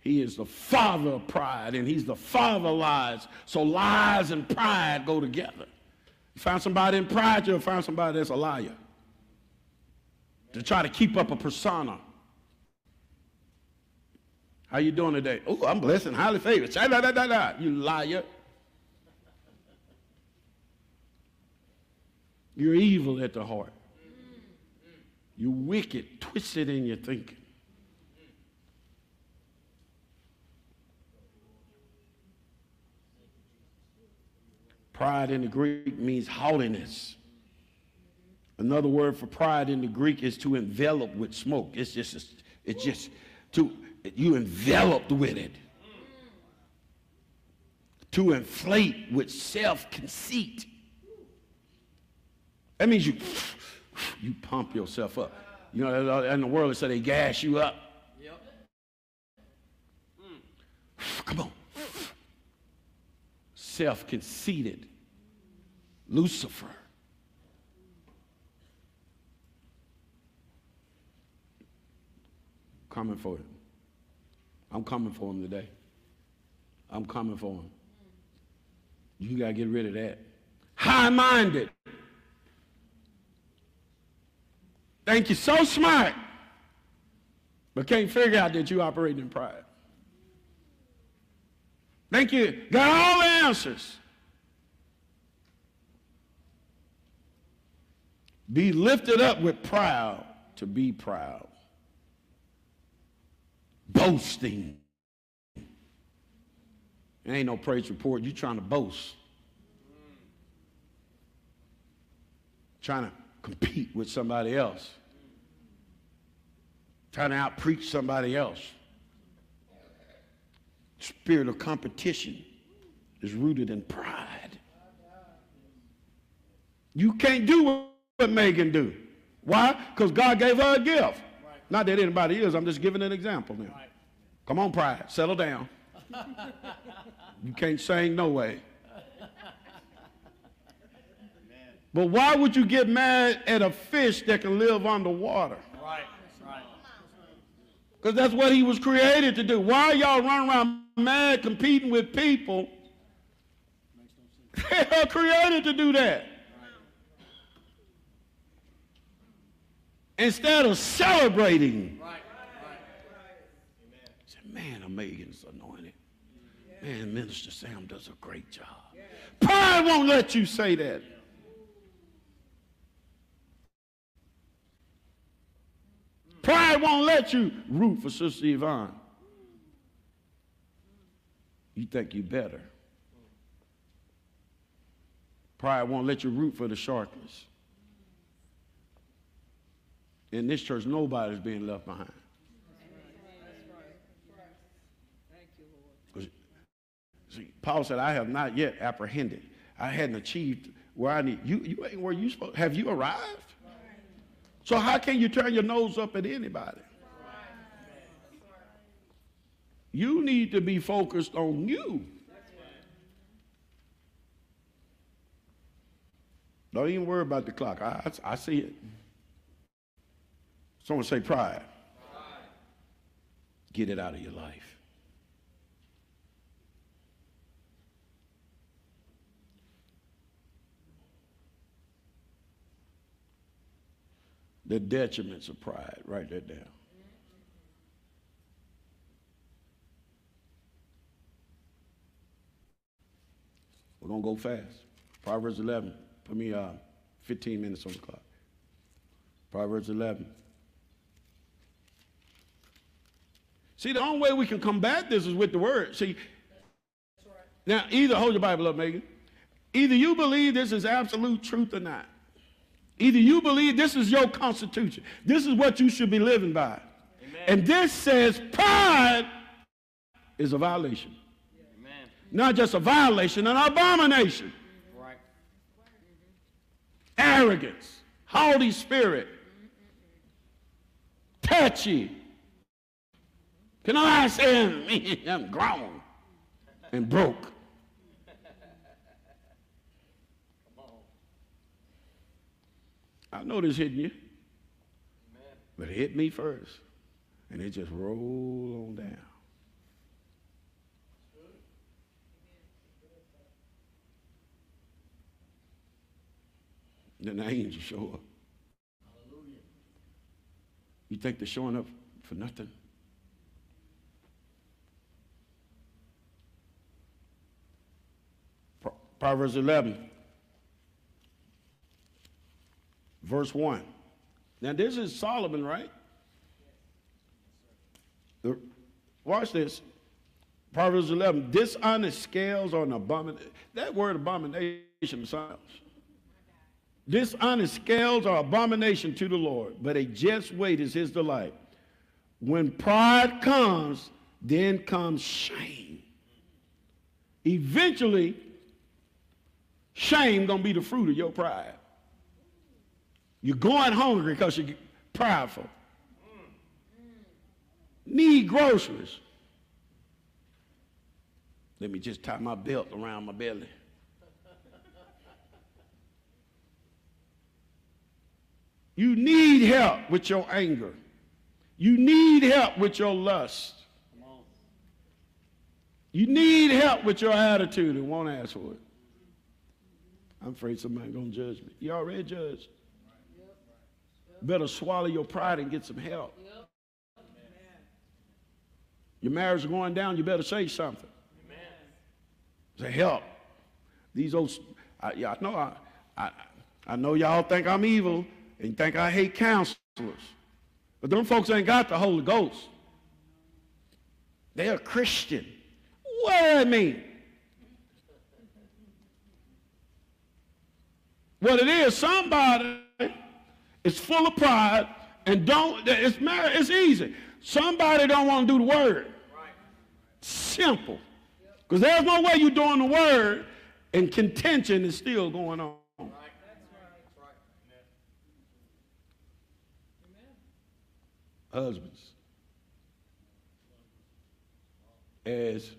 He is the father of pride, and he's the father of lies. So lies and pride go together. You find somebody in pride, you'll find somebody that's a liar. To try to keep up a persona. How you doing today? Oh, I'm blessed and highly favored. Da, da, da, da. You liar. You're evil at the heart. You're wicked, twisted in your thinking. Pride in the Greek means haughtiness. Another word for pride in the Greek is to envelop with smoke. It's just, it's just to, you enveloped with it. To inflate with self-conceit. That means you, you pump yourself up. You know, in the world, they say they gas you up. Yep. Come on. Self conceited. Lucifer. Coming for him. I'm coming for him today. I'm coming for him. You got to get rid of that. High minded. Think you're so smart, but can't figure out that you operate in pride. Think you got all the answers. Be lifted up with proud to be proud. Boasting. It ain't no praise report. You trying to boast. Trying to compete with somebody else. Trying to outpreach somebody else. Spirit of competition is rooted in pride. You can't do what Megan do. Why? Because God gave her a gift. Not that anybody is. I'm just giving an example now. Right. Come on, pride. Settle down. you can't sing no way. But why would you get mad at a fish that can live underwater? Right. Right. Because that's what he was created to do. Why are y'all running around mad competing with people? They are created to do that. Instead of celebrating. Right. Say, man, Megan's anointed. Man, Minister Sam does a great job. Pride won't let you say that. Pride won't let you root for Sister Yvonne. You think you better. Pride won't let you root for the Sharkleys. In this church, nobody's being left behind. See, Paul said, I have not yet apprehended. I hadn't achieved where I need. You, you ain't where you supposed. Have you arrived? So how can you turn your nose up at anybody? You need to be focused on you. Don't even worry about the clock. I, I, I see it. Someone say pride. Get it out of your life. The detriments of pride. Write that down. We're going to go fast. Proverbs 11. Put me uh, 15 minutes on the clock. Proverbs 11. See, the only way we can combat this is with the word. See, now either hold your Bible up, Megan. Either you believe this is absolute truth or not. Either you believe this is your constitution. This is what you should be living by. Amen. And this says pride is a violation. Amen. Not just a violation, an abomination. Right. Arrogance, haughty spirit, touchy. Can I say? I'm grown and broke? I know this hitting you, but it hit me first, and it just rolled on down. Then the angels show up. You think they're showing up for nothing? Proverbs 11, verse 1. Now, this is Solomon, right? The- watch this. Proverbs 11. Dishonest scales are an abomination. That word abomination sounds. Dishonest scales are abomination to the Lord, but a just weight is his delight. When pride comes, then comes shame. Eventually, shame gonna be the fruit of your pride. You're going hungry because you're prideful. Need groceries. Let me just tie my belt around my belly. You need help with your anger. You need help with your lust. You need help with your attitude and won't ask for it. I'm afraid somebody's gonna judge me. You already judged. Better swallow your pride and get some help. Your marriage is going down, you better say something. Say help. These old, I, I know I, I, I know y'all think I'm evil and think I hate counselors, but them folks ain't got the Holy Ghost. They're Christian. What does that mean? What it is, somebody is full of pride and don't, it's, it's easy. Somebody don't want to do the word. Simple. Because there's no way you're doing the word and contention is still going on. Husbands. As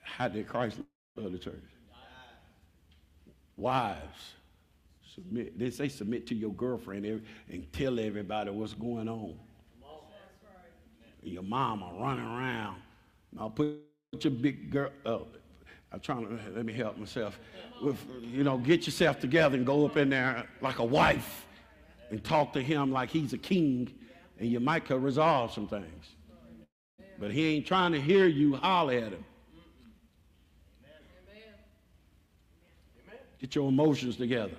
how did Christ love the church? Wives, submit. They say submit to your girlfriend and tell everybody what's going on. your mama running around. Now put your big girl up. I'm trying to let me help myself. With, you know, get yourself together and go up in there like a wife and talk to him like he's a king, and you might could resolve some things. But he ain't trying to hear you holler at him. Get your emotions together.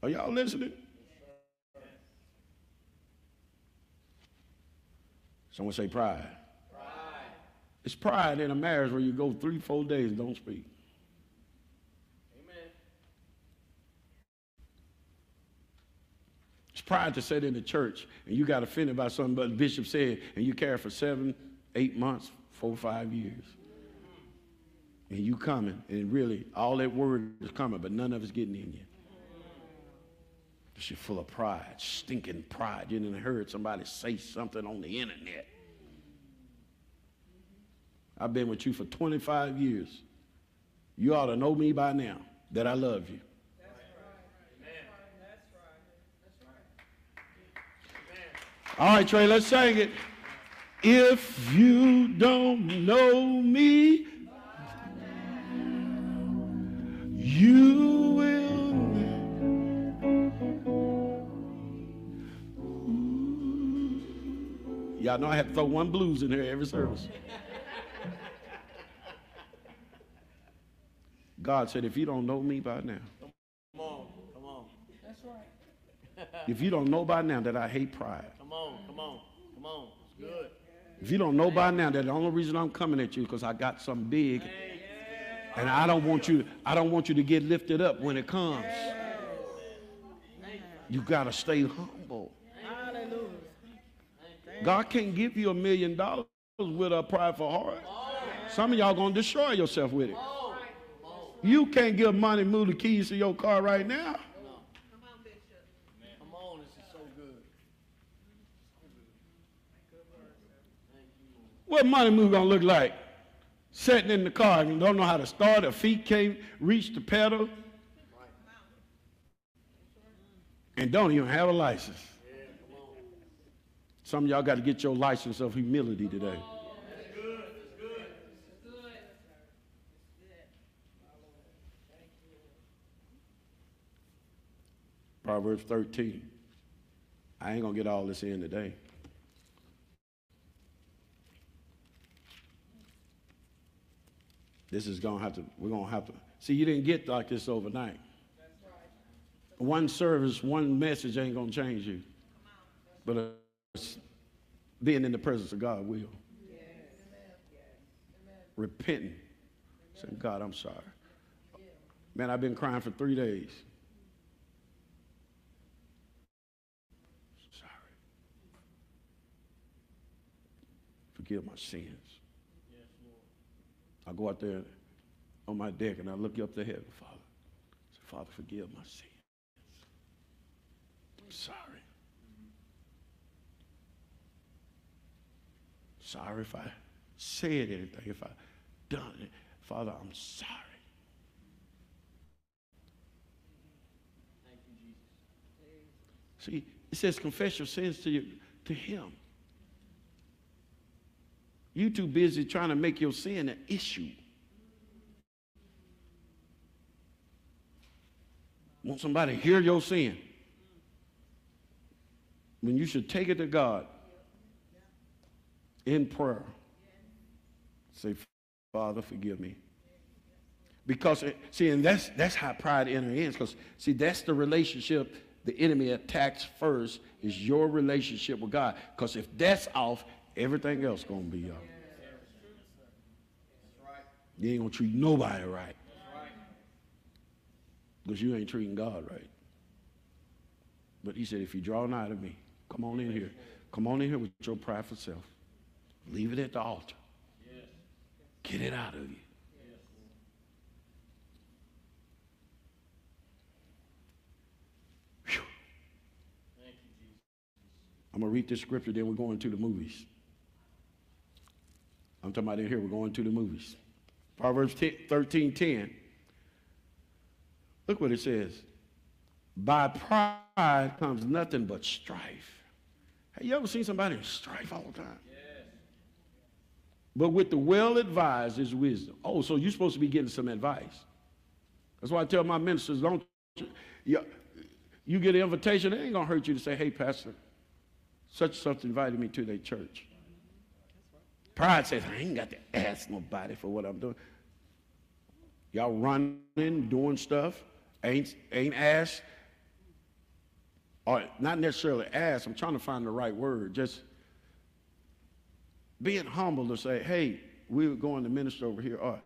Are y'all listening? Someone say pride. pride. It's pride in a marriage where you go three, four days and don't speak. Amen. It's pride to sit in the church and you got offended by something but the bishop said and you carry for seven, eight months, four, five years. And you coming and really all that word is coming, but none of it's getting in you. Because you're full of pride, stinking pride. You didn't heard somebody say something on the internet. I've been with you for 25 years. You ought to know me by now that I love you. All right, Trey, let's sing it. If you don't know me, Y'all know I have to throw one blues in here every service. God said, if you don't know me by now, Come on. Come on. That's right. if you don't know by now that I hate pride, Come on. Come on. Come on. It's good. if you don't know by now that the only reason I'm coming at you is because I got something big, and I don't want you, I don't want you to get lifted up when it comes. You gotta stay humble. God can't give you a million dollars with a prideful heart. Some of y'all gonna destroy yourself with it. You can't give money, move the keys to your car right now. What money move gonna look like? Sitting in the car and don't know how to start, her feet can't reach the pedal, and don't even have a license. Some of y'all got to get your license of humility today. Proverbs 13. I ain't gonna get all this in today. This is gonna have to, we're gonna have to. See, you didn't get like this overnight. Right. One service, one message ain't gonna change you. But uh, being in the presence of God will. Repenting. Saying, God, I'm sorry. Man, I've been crying for three days. Sorry. Forgive my sins. I go out there on my deck and I look up to heaven, Father. I say, Father, forgive my sins. I'm sorry. Sorry if I said anything, if I done it. Father, I'm sorry. See, it says confess your sins to you, to him. You too busy trying to make your sin an issue. Want somebody hear your sin. When you should take it to God in prayer. Say, Father, forgive me. Because, it, see, and that's, that's how pride enters. Because, see, that's the relationship the enemy attacks first is your relationship with God. Because if that's off, everything else going to be off. You ain't to treat nobody right. Because you ain't treating God right. But he said, if you draw nigh to me, come on in here. Come on in here with your prideful self. Leave it at the altar. Get it out of you. I'm going to read this scripture, then we're going to the movies. I'm talking about in here, we're going to the movies. Proverbs 10, 13 10. Look what it says. By pride comes nothing but strife. Have you ever seen somebody in strife all the time? But with the well advised is wisdom. Oh, so you're supposed to be getting some advice. That's why I tell my ministers, don't you, you get an invitation, it ain't gonna hurt you to say, hey, Pastor, such and such invited me to their church. Pride says, I ain't got to ask nobody for what I'm doing. Y'all running, doing stuff, ain't ain't asked. Or not necessarily asked, I'm trying to find the right word. Just being humble to say, hey, we were going to minister over here. Or,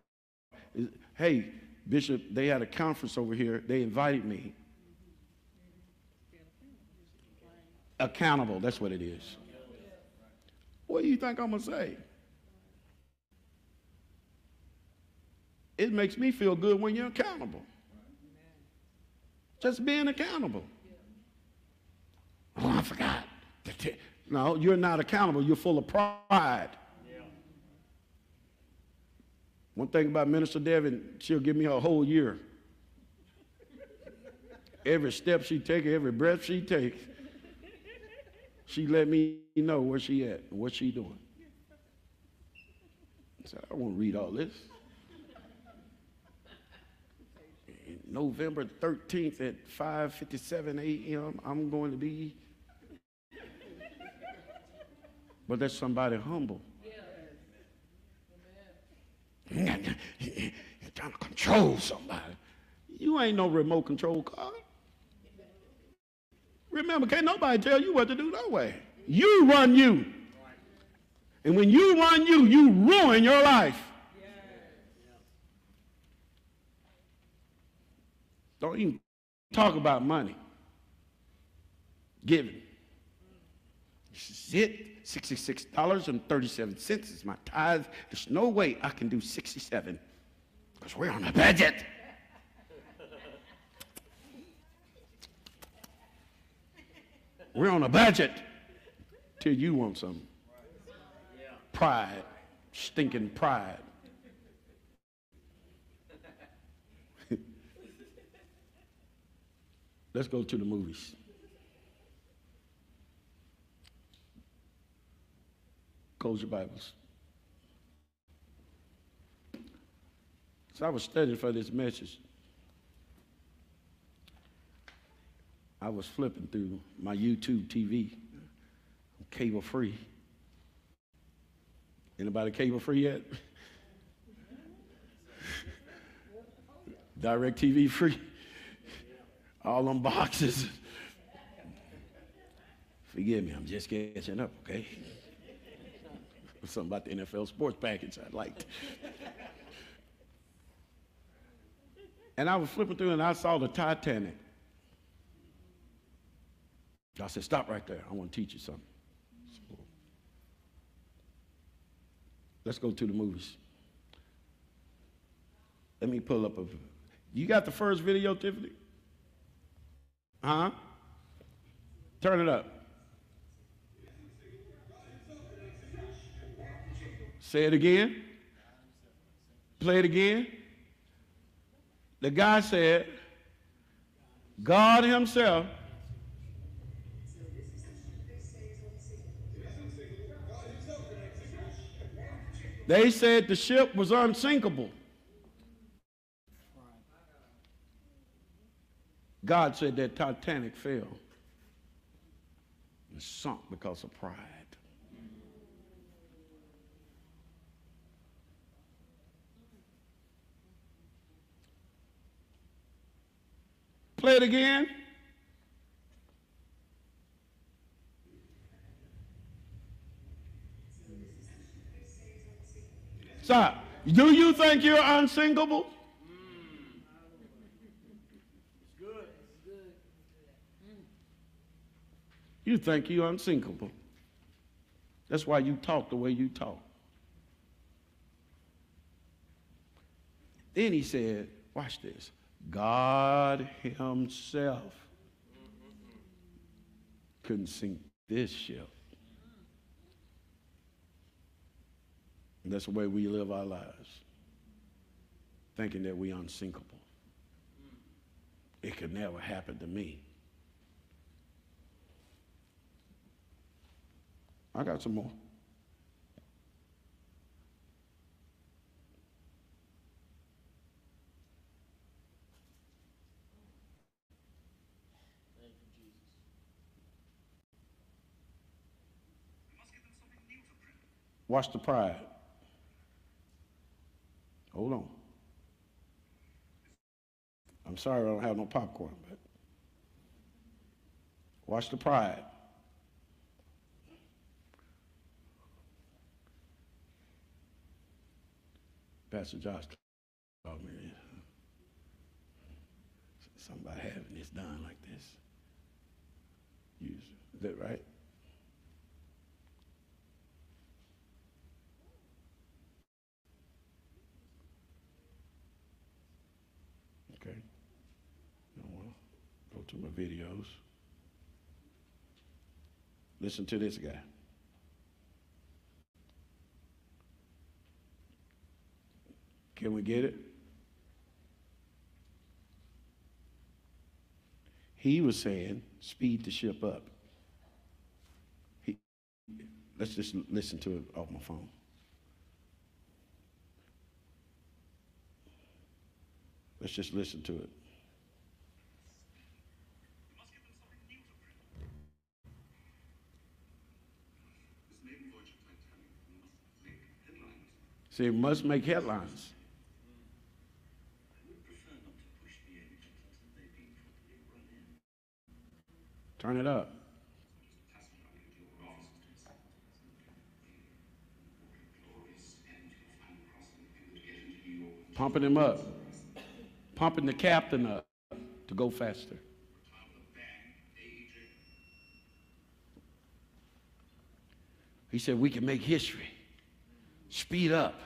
hey, Bishop, they had a conference over here. They invited me. Accountable, that's what it is. What do you think I'm going to say? It makes me feel good when you're accountable. Just being accountable. Oh, I forgot. No, you're not accountable. You're full of pride. One thing about Minister Devin, she'll give me a whole year. Every step she takes, every breath she takes, she let me know where she at and what she doing. I said, I won't read all this. November 13th at 5:57 a.m. I'm going to be But that's somebody humble. Trying to control somebody. You ain't no remote control car. Remember, can't nobody tell you what to do no way. You run you. And when you run you, you ruin your life. Don't even talk about money. Giving. This is it. $66.37 is my tithe. There's no way I can do 67 because we're on a budget. we're on a budget till you want some pride, stinking pride. Let's go to the movies. Close your Bibles. So I was studying for this message. I was flipping through my YouTube TV, cable free. Anybody cable free yet? DirecTV free. All them boxes. Forgive me, I'm just catching up, okay? Something about the NFL sports package I liked. and I was flipping through and I saw the Titanic. I said, stop right there. I want to teach you something. So, let's go to the movies. Let me pull up a. You got the first video, Tiffany? Huh? Turn it up. Say it again. Play it again. The guy said, God Himself. They said the ship was unsinkable. God said that Titanic fell and sunk because of pride. Play it again. Stop. Do you think you're unsinkable? You think you're unsinkable. That's why you talk the way you talk. Then he said, watch this. God Himself couldn't sink this ship. And that's the way we live our lives, thinking that we're unsinkable. It could never happen to me. I got some more. Watch the pride. Hold on. I'm sorry I don't have no popcorn, but watch the pride. Pastor Josh called me. Somebody having this done like this. Is that right? Okay. I go to my videos. Listen to this guy. Can we get it? He was saying, speed the ship up. He, let's just listen to it off my phone. Let's just listen to it. See, must make headlines. Turn it up. Pumping him up. Pumping the captain up to go faster. He said, We can make history. Speed up.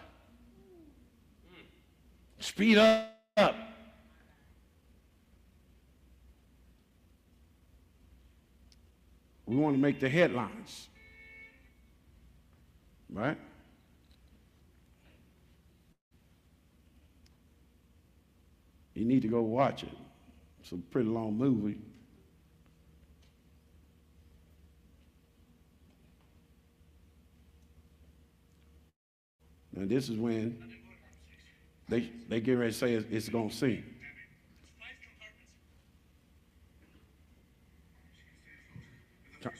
Speed up. We want to make the headlines. Right? You need to go watch it. It's a pretty long movie. And this is when they they get ready to say it's, it's going to sing. Turn-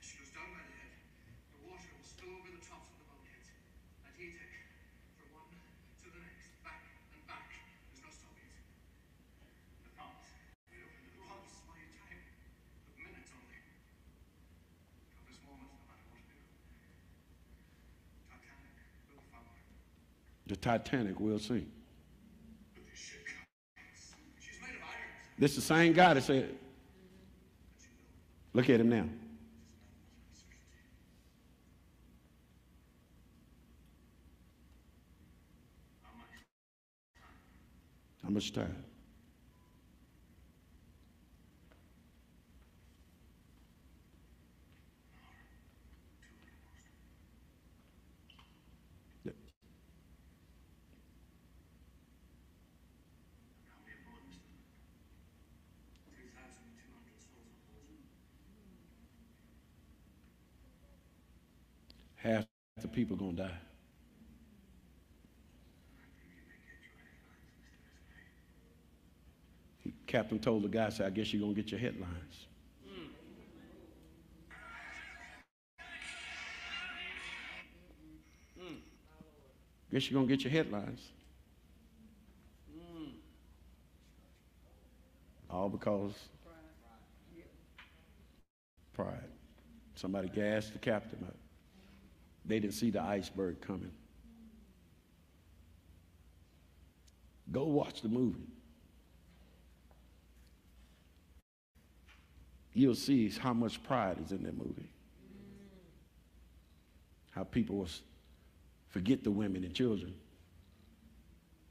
She was down by the head. The water was still over the tops of the bulkheads. And he took from one to the next, back and back. There's no stopping it. The pumps. The pumps, my time. Of minutes only. From this moment, no matter what we do. Titanic will follow. The Titanic will iron. This is the same guy that said, look at him now. How much time? Half the people gonna die. He- Captain told the guy, said, I guess you're gonna get your headlines. Guess you're gonna get your headlines. All because pride. Somebody gassed the captain up. They didn't see the iceberg coming. Go watch the movie. You'll see how much pride is in that movie. How people forget the women and children.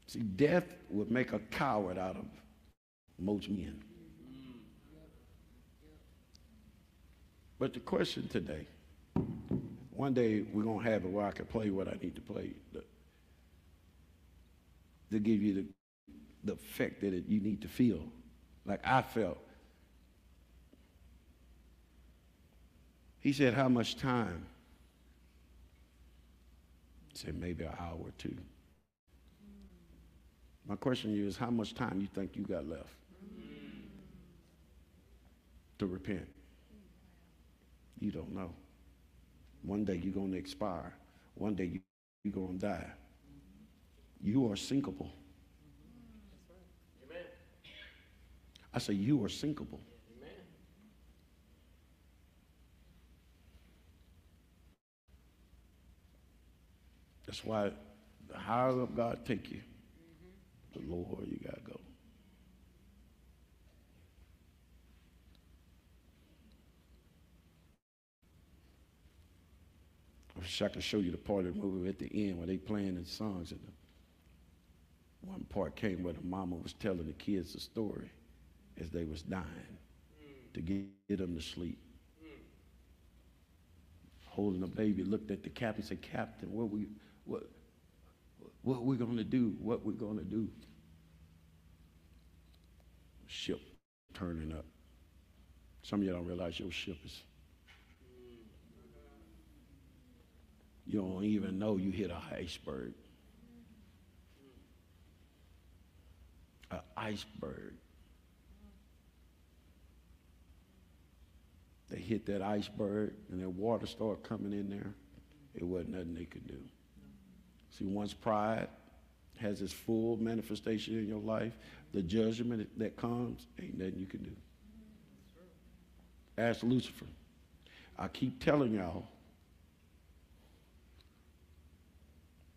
See, death would make a coward out of most men. But the question today, one day we're going to have it where I can play what I need to play to, to give you the, the effect that it, you need to feel. Like I felt He said, How much time? I said, Maybe an hour or two. My question to you is, How much time you think you got left to repent? You don't know. One day you're going to expire. One day you, you're going to die. You are sinkable. Amen. I say, You are sinkable. Amen. That's why the higher up God take you, the lower you got to go. I wish I could show you the part of the movie at the end where they playing the songs. And the one part came where the mama was telling the kids a story as they was dying to get, them to sleep. Holding a baby, looked at the captain said, Captain, what we what what we gonna do? What we gonna do? Ship turning up. Some of you don't realize your ship is You don't even know you hit an iceberg. An iceberg. They hit that iceberg and that water started coming in there. It wasn't nothing they could do. See, once pride has its full manifestation in your life, the judgment that comes ain't nothing you can do. Ask Lucifer. I keep telling y'all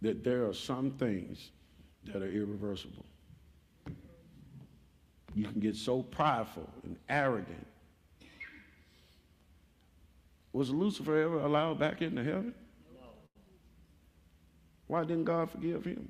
that there are some things that are irreversible. You can get so prideful and arrogant. Was Lucifer ever allowed back into heaven? Why didn't God forgive him?